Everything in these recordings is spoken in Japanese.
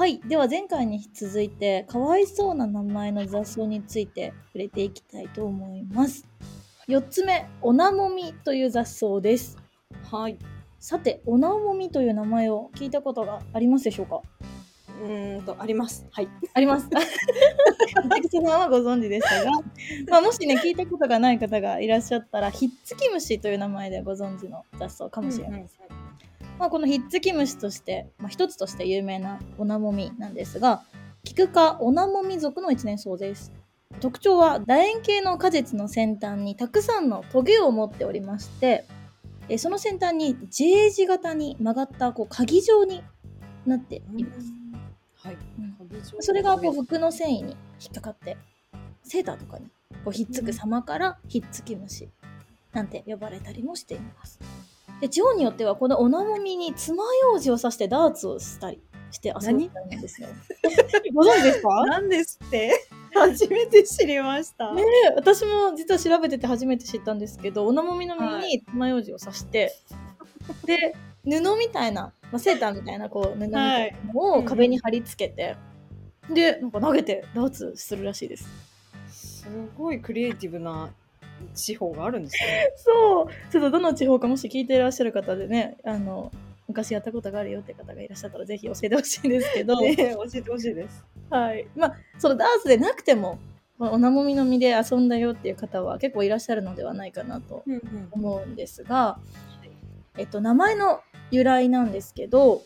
はい。では前回に続いて、かわいそうな名前の雑草について触れていきたいと思います。4つ目、オナモミという雑草です。はい。さて、オナモミという名前を聞いたことがありますでしょうか？うーんと、あります。はい。あります。私さんはご存知でしたが、まあ、もしね、聞いたことがない方がいらっしゃったら、ひっつき虫という名前でご存知の雑草かもしれないです。まあ、このひっつき虫として、まあ、一つとして有名なオナモミなんですが、キク科オナモミ属の一年草です。特徴は楕円形の果実の先端にたくさんのトゲを持っておりまして、えその先端に J 字型に曲がったこう鍵状になっています。はい。うんそれがこう服の繊維に引っかかってセーターとかにこうひっつく様からひっつき虫なんて呼ばれたりもしています。で地方によってはこのおなもみに爪楊枝を刺してダーツをしたりして遊んでたんですよ。ご存知ですか？なんですって？初めて知りました。ねえ私も実は調べてて初めて知ったんですけどおなもみの実に爪楊枝を刺して、で布みたいな、まあ、セーターみたいなこう布みたいなのを壁に貼り付けて、でなんか投げてダーツするらしいです。すごいクリエイティブな地方があるんですね。そうちょっとどの地方かもし聞いていらっしゃる方でねあの昔やったことがあるよって方がいらっしゃったらぜひ教えてほしいんですけど、ね教えてほしいです。はいまあそのダーツでなくてもまあおなもみの実で遊んだよっていう方は結構いらっしゃるのではないかなとうんうん。思うんですが、えっと、名前の由来なんですけど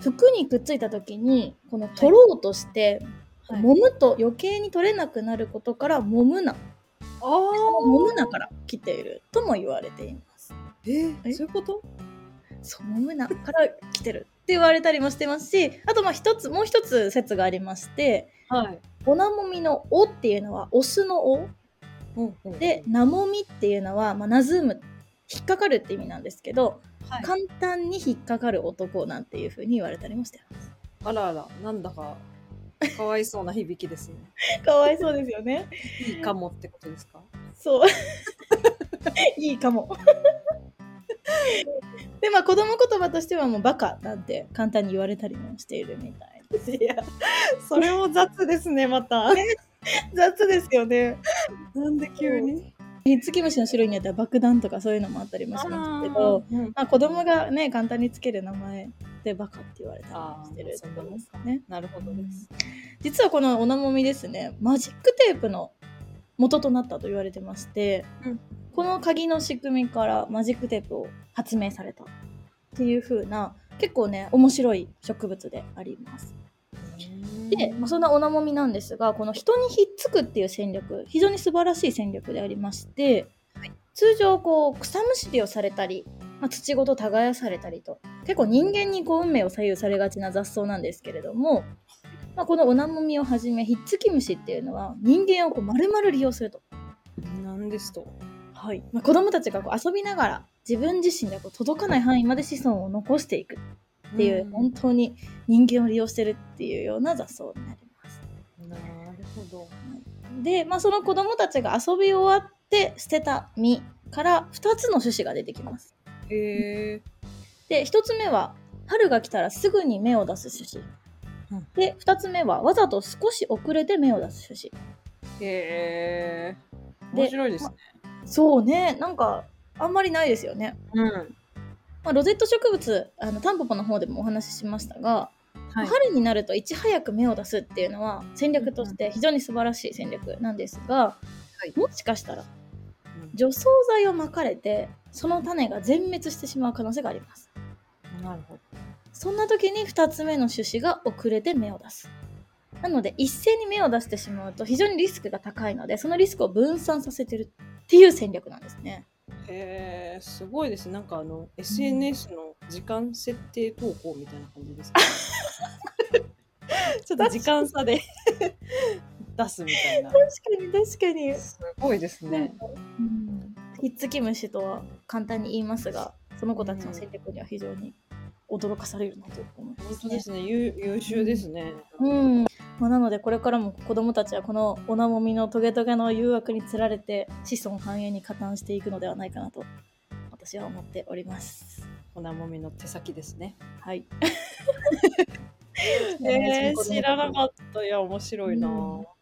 服にくっついた時にこの取ろうとして、はい揉むと余計に取れなくなることから揉むなあ揉むなから来ているとも言われています。えーえ？そういうこと？そう揉むなから来てるって言われたりもしてますしあとまあ一つもう一つ説がありましてはい。おなもみの「お」っていうのはオスの「お？うんうん」でなもみっていうのは、まあ、なずむ引っかかるって意味なんですけど、はい、簡単に引っかかる男なんていう風に言われたりもしてます。あらあら、なんだか かわいそうな響きですね。かわいそうですよね。いいかもってことですか？そう。いいかも。でまあ子供言葉としてはもうバカなんて簡単に言われたりもしているみたいです。いや、それも雑ですね、また。雑ですよね。なんで急に？つき虫の種類によっては爆弾とかそういうのもあったりもしますけど、うんまあ、子供がね簡単につける名前でバカって言われたりもしてるあーってことですかね。なるほどです。実はこのおなもみですねマジックテープの元となったと言われてまして、うんこの鍵の仕組みからマジックテープを発明されたっていう風な結構ね面白い植物であります。で、まあ、そんなおなもみなんですがこの人にひっつくっていう戦略非常に素晴らしい戦略でありまして、はい通常こう草むしりをされたり、まあ、土ごと耕されたりと結構人間にこう運命を左右されがちな雑草なんですけれども、まあ、このおなもみをはじめひっつき虫っていうのは人間をこう丸々利用すると。なんですと。はいまあ、子供たちがこう遊びながら自分自身でこう届かない範囲まで子孫を残していくっていう、ん本当に人間を利用してるっていうような雑草になります。なるほど。で、まあ、その子供たちが遊び終わって捨てた実から2つの種子が出てきます。へえ。で1つ目は春が来たらすぐに芽を出す種子。うんで2つ目はわざと少し遅れて芽を出す種子。へえ。で面白いですね。そうねなんかあんまりないですよね。うん。まあ、ロゼット植物あのタンポポの方でもお話ししましたが、はい。春になるといち早く芽を出すっていうのは戦略として非常に素晴らしい戦略なんですが、いもしかしたらうん。除草剤をまかれてその種が全滅してしまう可能性があります。なるほど。そんな時に2つ目の種子が遅れて芽を出す。なので一斉に芽を出してしまうと非常にリスクが高いのでそのリスクを分散させてるっていう戦略なんですね。へえ、すごいです。なんかあの、SNS の時間設定投稿みたいな感じですね。ちょっと時間差で出すみたいな。確かに確かに、すごいですね。うん、ひっつき虫とは簡単に言いますがその子たちの戦略には非常に驚かされるなと思います、ね、本当ですね。優優秀ですね。うんまあ、なのでこれからも子どもたちはこのおなもみのトゲトゲの誘惑につられて子孫繁栄に加担していくのではないかなと私は思っております。おなもみの手先ですね。はい。えー、知らなかった。いや、面白いな。うん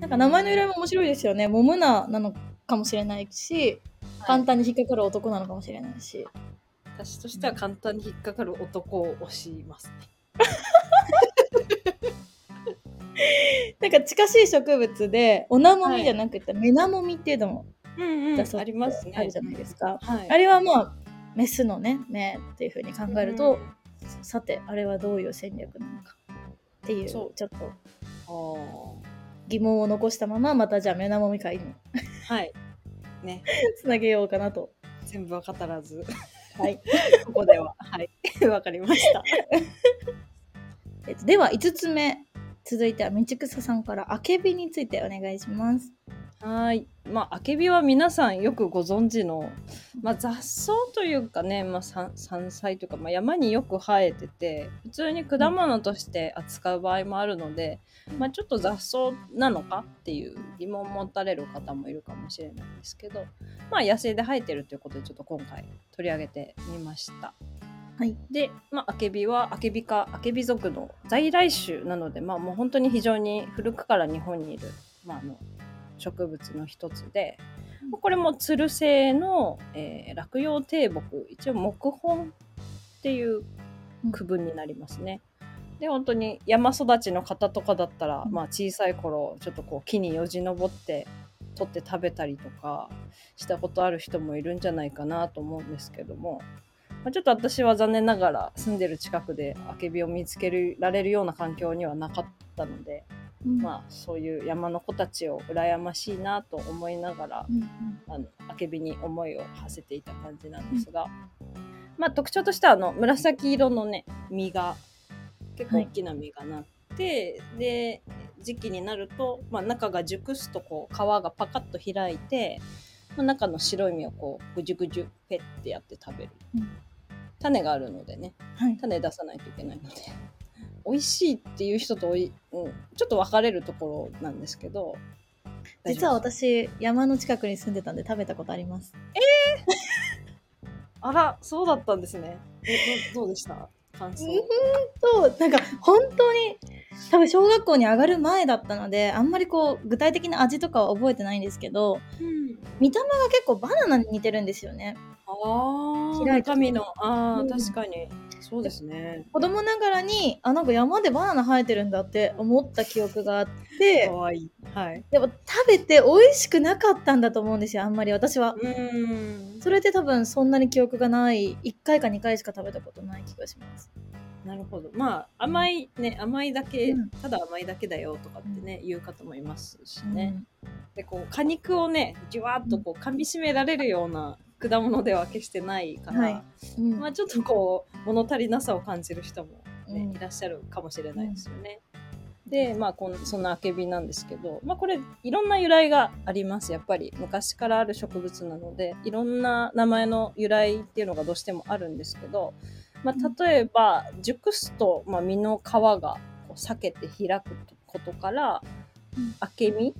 なんか名前の由来も面白いですよね。モムナなのかもしれないし、簡単に引っかかる男なのかもしれないし。私としては簡単に引っかかる男を推しますね。なんか近しい植物で、オナモミじゃなくて、メナモミっていうのもうんうありますね。あるじゃないですか。はい。あれはまあ、メスのね、目っていうふうに考えると、さて、あれはどういう戦略なのかっていう、ちょっとあ疑問を残したまま、またじゃあメナモミ会にーはい。ね、つなげようかなと。全部は語らず、はい。ここでは。はい。わかりました。えっと、では、5つ目。続いては、道草さんから、あけびについてお願いします。はい。まあ、あけびは皆さんよくご存知の、まあ、雑草というかね、まあ、山山菜というか、まあ、山によく生えてて、普通に果物として扱う場合もあるので、まあ、ちょっと雑草なのかっていう疑問を持たれる方もいるかもしれないんですけど、まあ、野生で生えてるということで、ちょっと今回取り上げてみました。はい。で、まあ、アケビはアケビ科アケビ属の在来種なので、まあ、もう本当に非常に古くから日本にいる、まあ、あの植物の一つで、まあこれもつる性の、えー落葉低木一応木本っていう区分になりますね。で本当に山育ちの方とかだったら、うん。まあ、小さい頃ちょっとこう木によじ登って取って食べたりとかしたことある人もいるんじゃないかなと思うんですけども、まあ、ちょっと私は残念ながら住んでる近くでアケビを見つけられるような環境にはなかったので、まあ、そういう山の子たちを羨ましいなと思いながらうんうん。あのアケビに思いを馳せていた感じなんですが、まあ、特徴としてはあの紫色のね実が結構大きな実がなって、で時期になると、まあ、中が熟すとこう皮がパカッと開いて、まあ、中の白い実をこうぐじゅぐじゅペッてやって食べる、うん。種があるのでねはい。種出さないといけないので美味しいっていう人とおい、うん、ちょっと分かれるところなんですけど。実は私、山の近くに住んでたんで食べたことあります。あらそうだったんですね。えどどうでした？感想、そう、なんか本当に、多分小学校に上がる前だったので、あんまりこう、具体的な味とかは覚えてないんですけど、うん、見た目が結構バナナに似てるんですよね。ああ中身の。ああうん。確かにそうですね。子供ながらに、あ、なんか山でバナナ生えてるんだって思った記憶があってか、わいい。はい。でも食べて美味しくなかったんだと思うんですよ、あんまり。私は。うん。それで多分そんなに記憶がない、1回か2回しか食べたことない気がします。なるほど。まあ甘いね甘いだけ、うん。ただ甘いだけだよとかってね、言う方もいますしうん。ね、でこう果肉をねじゅわっとこう噛みしめられるような果物では決してないから、はい。うん。まあ、ちょっとこう物足りなさを感じる人も、ねうん。いらっしゃるかもしれないですよね。でまあこんそんなあけびなんですけど、まあ、これいろんな由来があります。やっぱり昔からある植物なのでいろんな名前の由来っていうのがどうしてもあるんですけど、まあ、例えば熟すと、まあ、実の皮がこう裂けて開くことからうん。あけみ？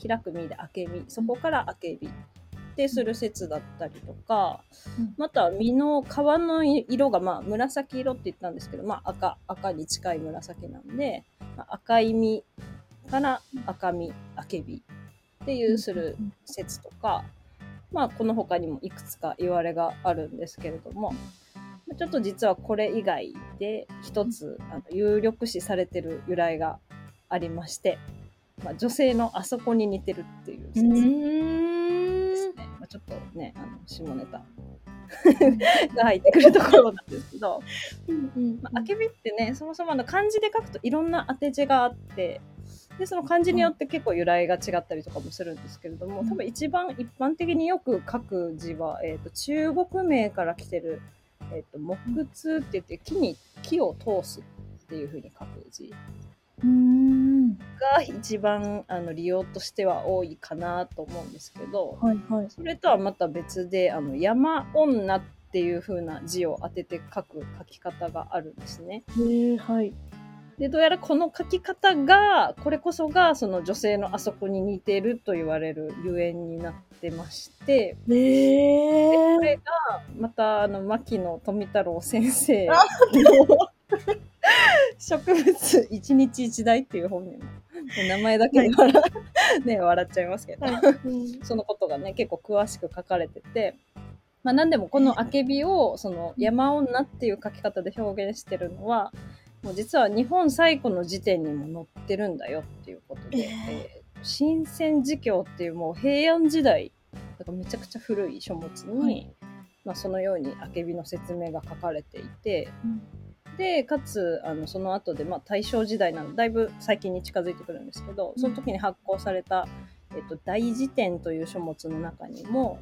開く実であけみ。そこからあけびってする説だったりとか、うん。また実の皮の色がまあ紫色って言ったんですけど、まあ、赤赤に近い紫なんで、まあ赤い実から赤身あけびっていうする説とか、まあこの他にもいくつか言われがあるんですけれどもちょっと実はこれ以外で一つあの有力視されてる由来がありまして、まあ、女性のあそこに似てるっていうう説ちょっとねあの下ネタ が入ってくるところなんですけど、まあ、あけびってねそもそもあの漢字で書くといろんな当て字があってでその漢字によって結構由来が違ったりとかもするんですけれども、うん。多分一番一般的によく書く字は、えー、と中国名から来てる、えー、と木通って言って木に木を通すっていう風に書く字。うーんが一番あの利用としては多いかなと思うんですけど、はいはい。それとはまた別で、あの、山女っていう風な字を当てて書く書き方があるんですね。へえはい。で、どうやらこの書き方が、これこそが、その女性のあそこに似てると言われるゆえんになってまして、へえこれが、また、あの、牧野富太郎先生あ の植物一日一台っていう本にも名前だけで笑,、ね、笑っちゃいますけど、そのことがね結構詳しく書かれてて、まあ、何でもこのあけびをその山女っていう書き方で表現してるのはもう実は日本最古の辞典にも載ってるんだよっていうことで、えー。新鮮辞経っていうもう平安時代だからめちゃくちゃ古い書物に、はい。まあ、そのようにあけびの説明が書かれていて、でかつあのその後でまあ大正時代なのでだいぶ最近に近づいてくるんですけどその時に発行された「えっと、大辞典」という書物の中にも、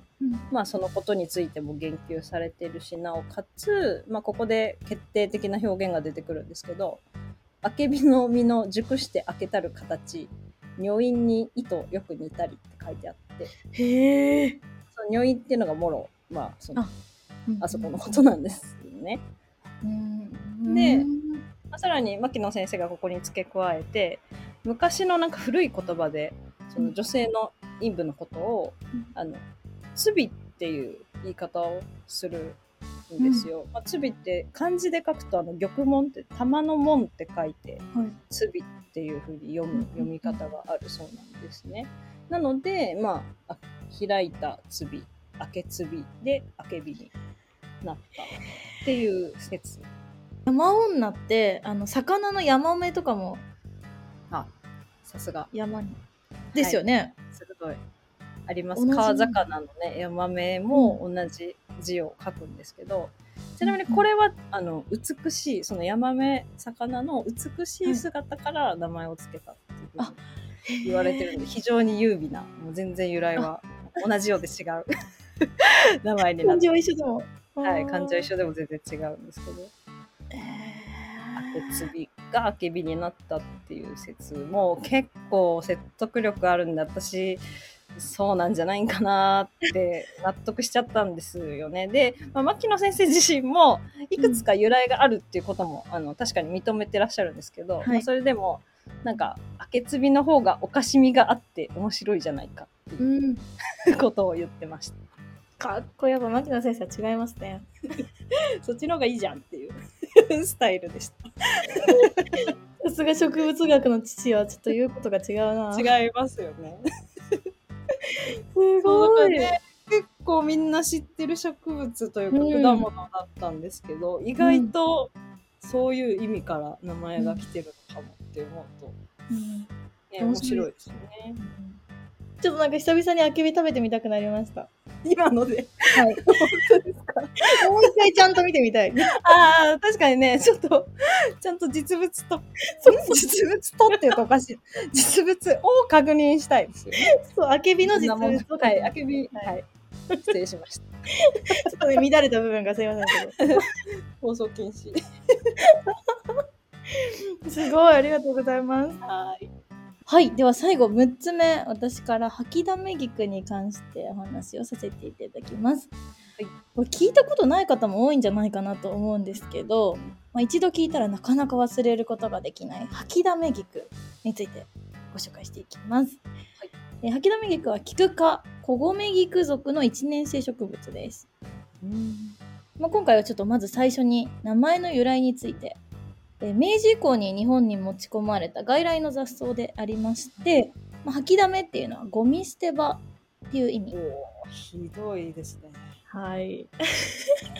まあ、そのことについても言及されているしなおかつ、まあ、ここで決定的な表現が出てくるんですけど「あけびの実の熟して開けたる形女院に糸よく似たり」って書いてあってへえ。女院っていうのがもろ、まあ、そのああそこのことなんですよね。うんでうん。まあさらに牧野先生がここに付け加えて昔のなんか古い言葉でその女性の陰部のことをうん「あの罪」っていう言い方をするんですよ。まあ、罪って漢字で書くとあの玉門って玉の門って書いてはい。罪っていうふうに読うん。む読み方があるそうなんですね。なのでまああ開いた罪開け罪で開け火になったっていう説。山女ってあの魚のヤマメとかもあさすが。山にですよね。鋭い。あります。川魚のね、ヤマメも同じ字を書くんですけど、ちなみにこれは、あの、美しい、そのヤマメ、魚の美しい姿から名前を付けたっていうふうにあ言われてるんで、非常に優美な、もう全然由来は同じようで違う 名前になって漢字はい、漢字は一緒でも全然違うんですけど、えあけつびがあけびになったっていう説も結構説得力あるんで、私、そうなんじゃないかなって納得しちゃったんですよね。で、まあ、牧野先生自身もいくつか由来があるっていうことも、あの確かに認めてらっしゃるんですけど、はいまあそれでもなんかあけつびの方がおかしみがあって面白いじゃないかってーいううん。ことを言ってました。かっこやっぱ牧野先生は違いますね。そっちの方がいいじゃんっていう スタイルでした。さすが植物学の父はちょっと言うことが違うな。す違いますよね。ごい。結構みんな知ってる植物というかうん果物だったんですけど、意外とそういう意味から名前が来てるのかもって思うと、うんね、面面白いですね。ちょっとなんか久々にあけび食べてみたくなりました。今ので。はい。本当ですか？もう一回ちゃんと見てみたい。ああ、確かにね、ちょっと、ちゃんと実物と、実物とっていうとおかしい。実物を確認したいですよね。そう、あけびの実物をはい、あけび、はい。失礼しました。ちょっとね、乱れた部分がすいませんけ 放送禁止。ど。すごい、ありがとうございます。はい。はい、では最後6つ目、私から吐きだめ菊に関してお話をさせていただきます。はいこれ聞いたことない方も多いんじゃないかなと思うんですけど、まあ、一度聞いたらなかなか忘れることができない吐きだめ菊についてご紹介していきます。はいえー吐きだめ菊は菊科小米菊属の一年生植物です。まあ、今回はちょっとまず最初に名前の由来についてえー明治以降に日本に持ち込まれた外来の雑草でありまして、まあ、吐きだめっていうのはゴミ捨て場っていう意味お。ーひどいですね。はい。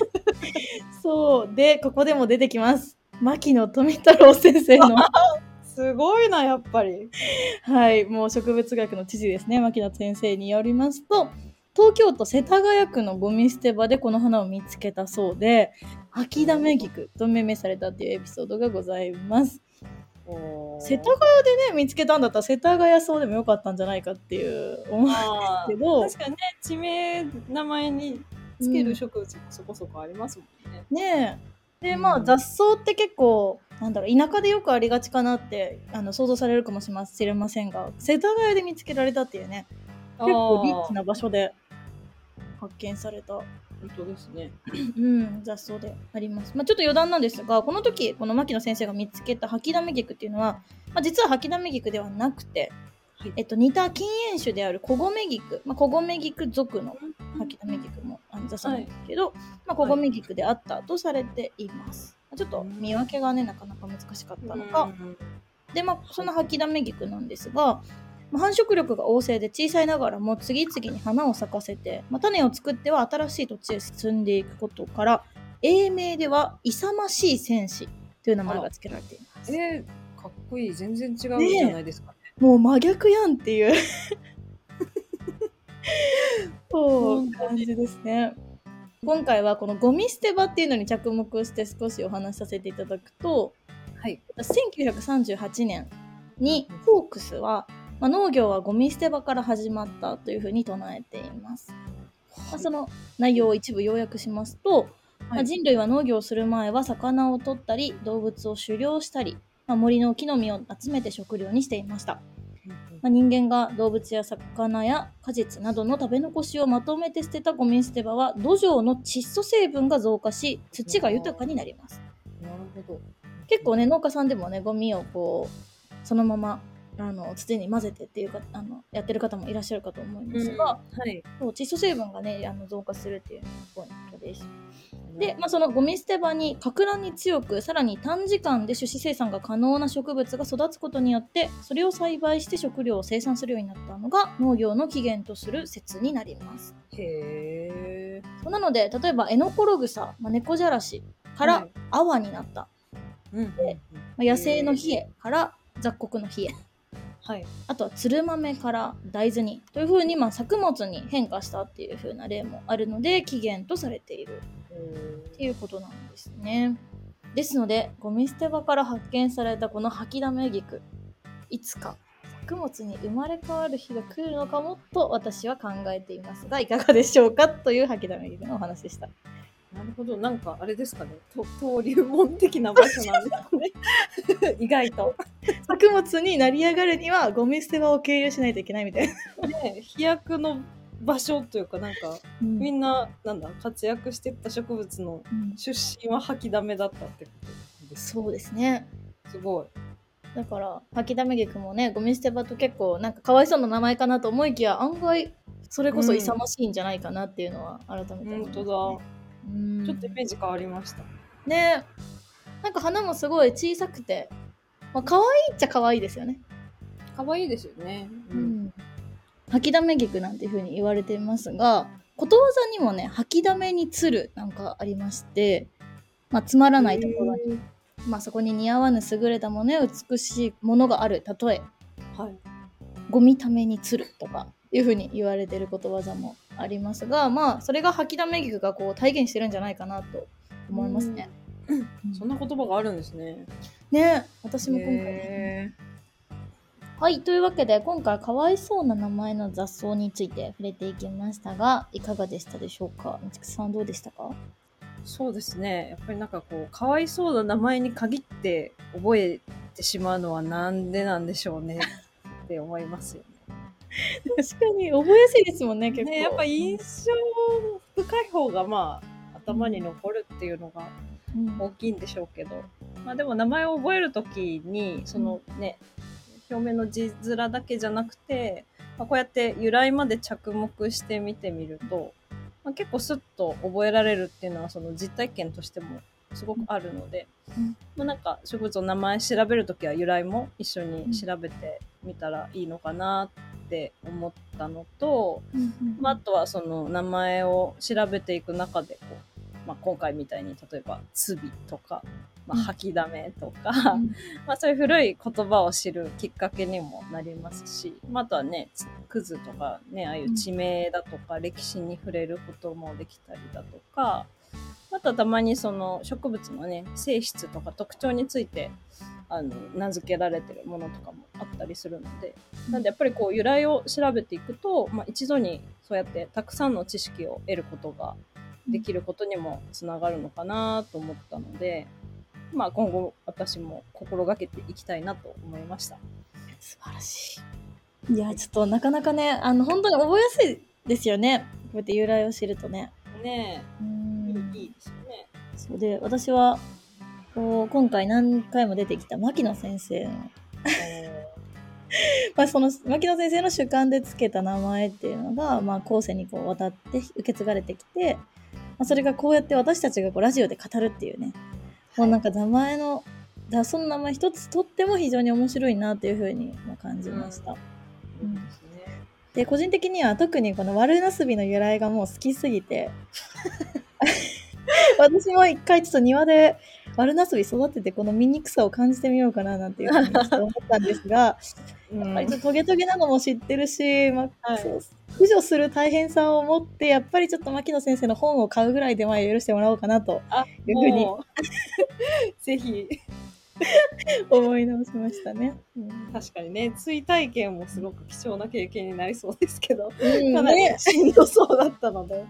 そう。で、ここでも出てきます。牧野富太郎先生の、すごいな、やっぱり。はい、もう植物学の知事ですね、牧野先生によりますと、東京都世田谷区のゴミ捨て場でこの花を見つけたそうで、吐きだめ菊と命名されたっていうエピソードがございます。世田谷でね、見つけたんだったら世田谷そうでもよかったんじゃないかっていう思うんですあけど、確かにね、地名、名前につける植物もそこそこありますもんね。ねえ。で、まあ、うん雑草って結構、なんだろう、田舎でよくありがちかなって、あの、想像されるかもしれませんが、世田谷で見つけられたっていうね、結構リッチな場所で発見された、本当ですね。うん、雑草であります。まあ、ちょっと余談なんですが、この時、この牧野先生が見つけた吐きだめ菊っていうのは、まあ、実は吐きだめ菊ではなくて、はいえっと、似た禁煙種である小米菊、まあ、小米菊属の吐きだめ菊もあの雑草なんですけど、まあ、小米菊であったとされています。ちょっと見分けがねなかなか難しかったのか、うんでまあその吐きだめ菊なんですが、まあ繁殖力が旺盛で小さいながらも次々に花を咲かせて、まあ、種を作っては新しい土地へ進んでいくことから英名では勇ましい戦士という名前が付けられています。えー、かっこいい。全然違うじゃないですかね。もう真逆やんっていう。そう感じですね。今回はこのゴミ捨て場っていうのに着目して少しお話しさせていただくとはい。1938年にホークスは、まあ、農業はゴミ捨て場から始まったというふうに唱えています。まあ、その内容を一部要約しますと、まあ、人類は農業をする前は魚を取ったり動物を狩猟したり、まあ、森の木の実を集めて食料にしていました。まあ、人間が動物や魚や果実などの食べ残しをまとめて捨てたゴミ捨て場は土壌の窒素成分が増加し土が豊かになります。なるほど。結構ね農家さんでもねゴミをこうそのままあの土に混ぜてっていうかあのやってる方もいらっしゃるかと思うんですが、はい。そう窒素成分がねあの増加するっていうのがポイントです。で、まあ、そのゴミ捨て場に格乱に強くさらに短時間で種子生産が可能な植物が育つことによってそれを栽培して食料を生産するようになったのが農業の起源とする説になります。へえなので例えばエノコログサ、まあ、猫じゃらしからはい。泡になった、うんでまあ、野生のヒエから雑穀のヒエはいあとはつる豆から大豆にというふうに、まあ、作物に変化したっていう風な例もあるので起源とされているっていうことなんですね。ですのでゴミ捨て場から発見されたこの吐きだめ菊いつか作物に生まれ変わる日が来るのかもと私は考えていますがいかがでしょうかという吐きだめ菊のお話でした。なるほど。なんかあれですかね。と登竜門的な場所なんですかね。意外と。作物になり上がるにはゴミ捨て場を経由しないといけないみたいな。ね飛躍の場所というかなんかみうん。んななんだ活躍してった植物のうん。出身は吐きだめだったってことですそうですね。すごい。だから吐きだめ菊もねゴミ捨て場と結構なんかかわいそうな名前かなと思いきや案外それこそ勇ましいんじゃないかなっていうのは改めて思います、ね。本当だ。うんちょっとイメージ変わりました。ね。なんか花もすごい小さくて、まあ可愛いっちゃ可愛いですよね。可愛いですよね。うん。吐きだめ菊なんていう風に言われていますが、ことわざにもね、吐きだめにつるなんかありまして、まあ、つまらないところに、まあ、そこに似合わぬ優れたものや美しいものがある。例え、はい。ゴミためにつるとかいう風に言われてることわざもありますが、まあ、それが吐きだめ菊がこう体現してるんじゃないかなと思いますね。うん。そんな言葉があるんですね。ね私も今回。ねへはい、というわけで今回かわいそうな名前の雑草について触れていきましたがいかがでしたでしょうか？みちくさんどうでしたか？ーそうですね。やっぱりなんかこうかわいそうな名前に限って覚えてしまうのはなんでなんでしょうねって思いますよね確かに覚えやすいですもんね結構。ねやっぱ印象深い方がまあ頭に残るっていうのがうん。大きいんでしょうけど、まあでも名前を覚えるときにそのね、表面の字面だけじゃなくて、まあ、こうやって由来まで着目して見てみると、まあ、結構スッと覚えられるっていうのはその実体験としてもすごくあるので、うん。まあ、なんか植物の名前調べるときは由来も一緒に調べてみたらいいのかなって思ったのと、まあ、あとはその名前を調べていく中でこう、まあ、今回みたいに例えば「つび」とか「まあ、うん。吐きだめ」とか、うん。まあそういう古い言葉を知るきっかけにもなりますし、まあ、あとはねつクズとかねああいう地名だとか歴史に触れることもできたりだとかあとはたまにその植物のね性質とか特徴についてあの名付けられてるものとかもあったりするのでなんでやっぱりこう由来を調べていくと、まあ、一度にそうやってたくさんの知識を得ることができることにもつながるのかなと思ったので、まあ、今後私も心がけていきたいなと思いました。素晴らしい。いやちょっとなかなかねあの本当に覚えやすいですよね。こうやって由来を知るとね。ねうえ、んいいですよね。そうで私はこう今回何回も出てきた牧野先生の まあ、その牧野先生の主観でつけた名前っていうのが、まあ、後世にこう渡って受け継がれてきて、まあ、それがこうやって私たちがこうラジオで語るっていうね。もうなんか名前の雑草の名前一つとっても非常に面白いなというふうにも感じました。うん。で個人的には特にこの悪ナスビの由来がもう好きすぎて 私も一回ちょっと庭で悪ナスビ育ててこの醜さを感じてみようかななんていうふうに思ったんですがうん。やっぱりちょっとトゲトゲなのも知ってるし、まあはい駆除する大変さを持ってやっぱりちょっと牧野先生の本を買うぐらいで前許してもらおうかなとあ、いうふうに ぜひ、思い直しましたね。うん。確かにね、追体験もすごく貴重な経験になりそうですけど、うん。かなりね。しんどそうだったので。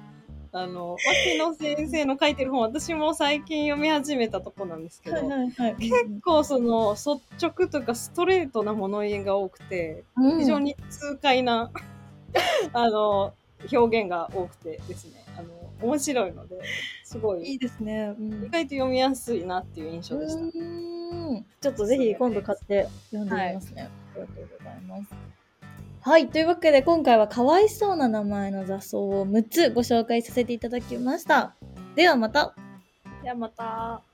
あの、牧野先生の書いてる本、私も最近読み始めたとこなんですけど、はいはいはい、結構その率直とかストレートな物言いが多くて、うん非常に痛快な、あの、表現が多くてですね、あの、面白いので、すごい、いいですね。うん意外と読みやすいなっていう印象でした。ちょっとぜひ今度買って読んでみますね。ありがとうございます。はい。というわけで今回はかわいそうな名前の雑草を6つご紹介させていただきました。ではまた。ではまた。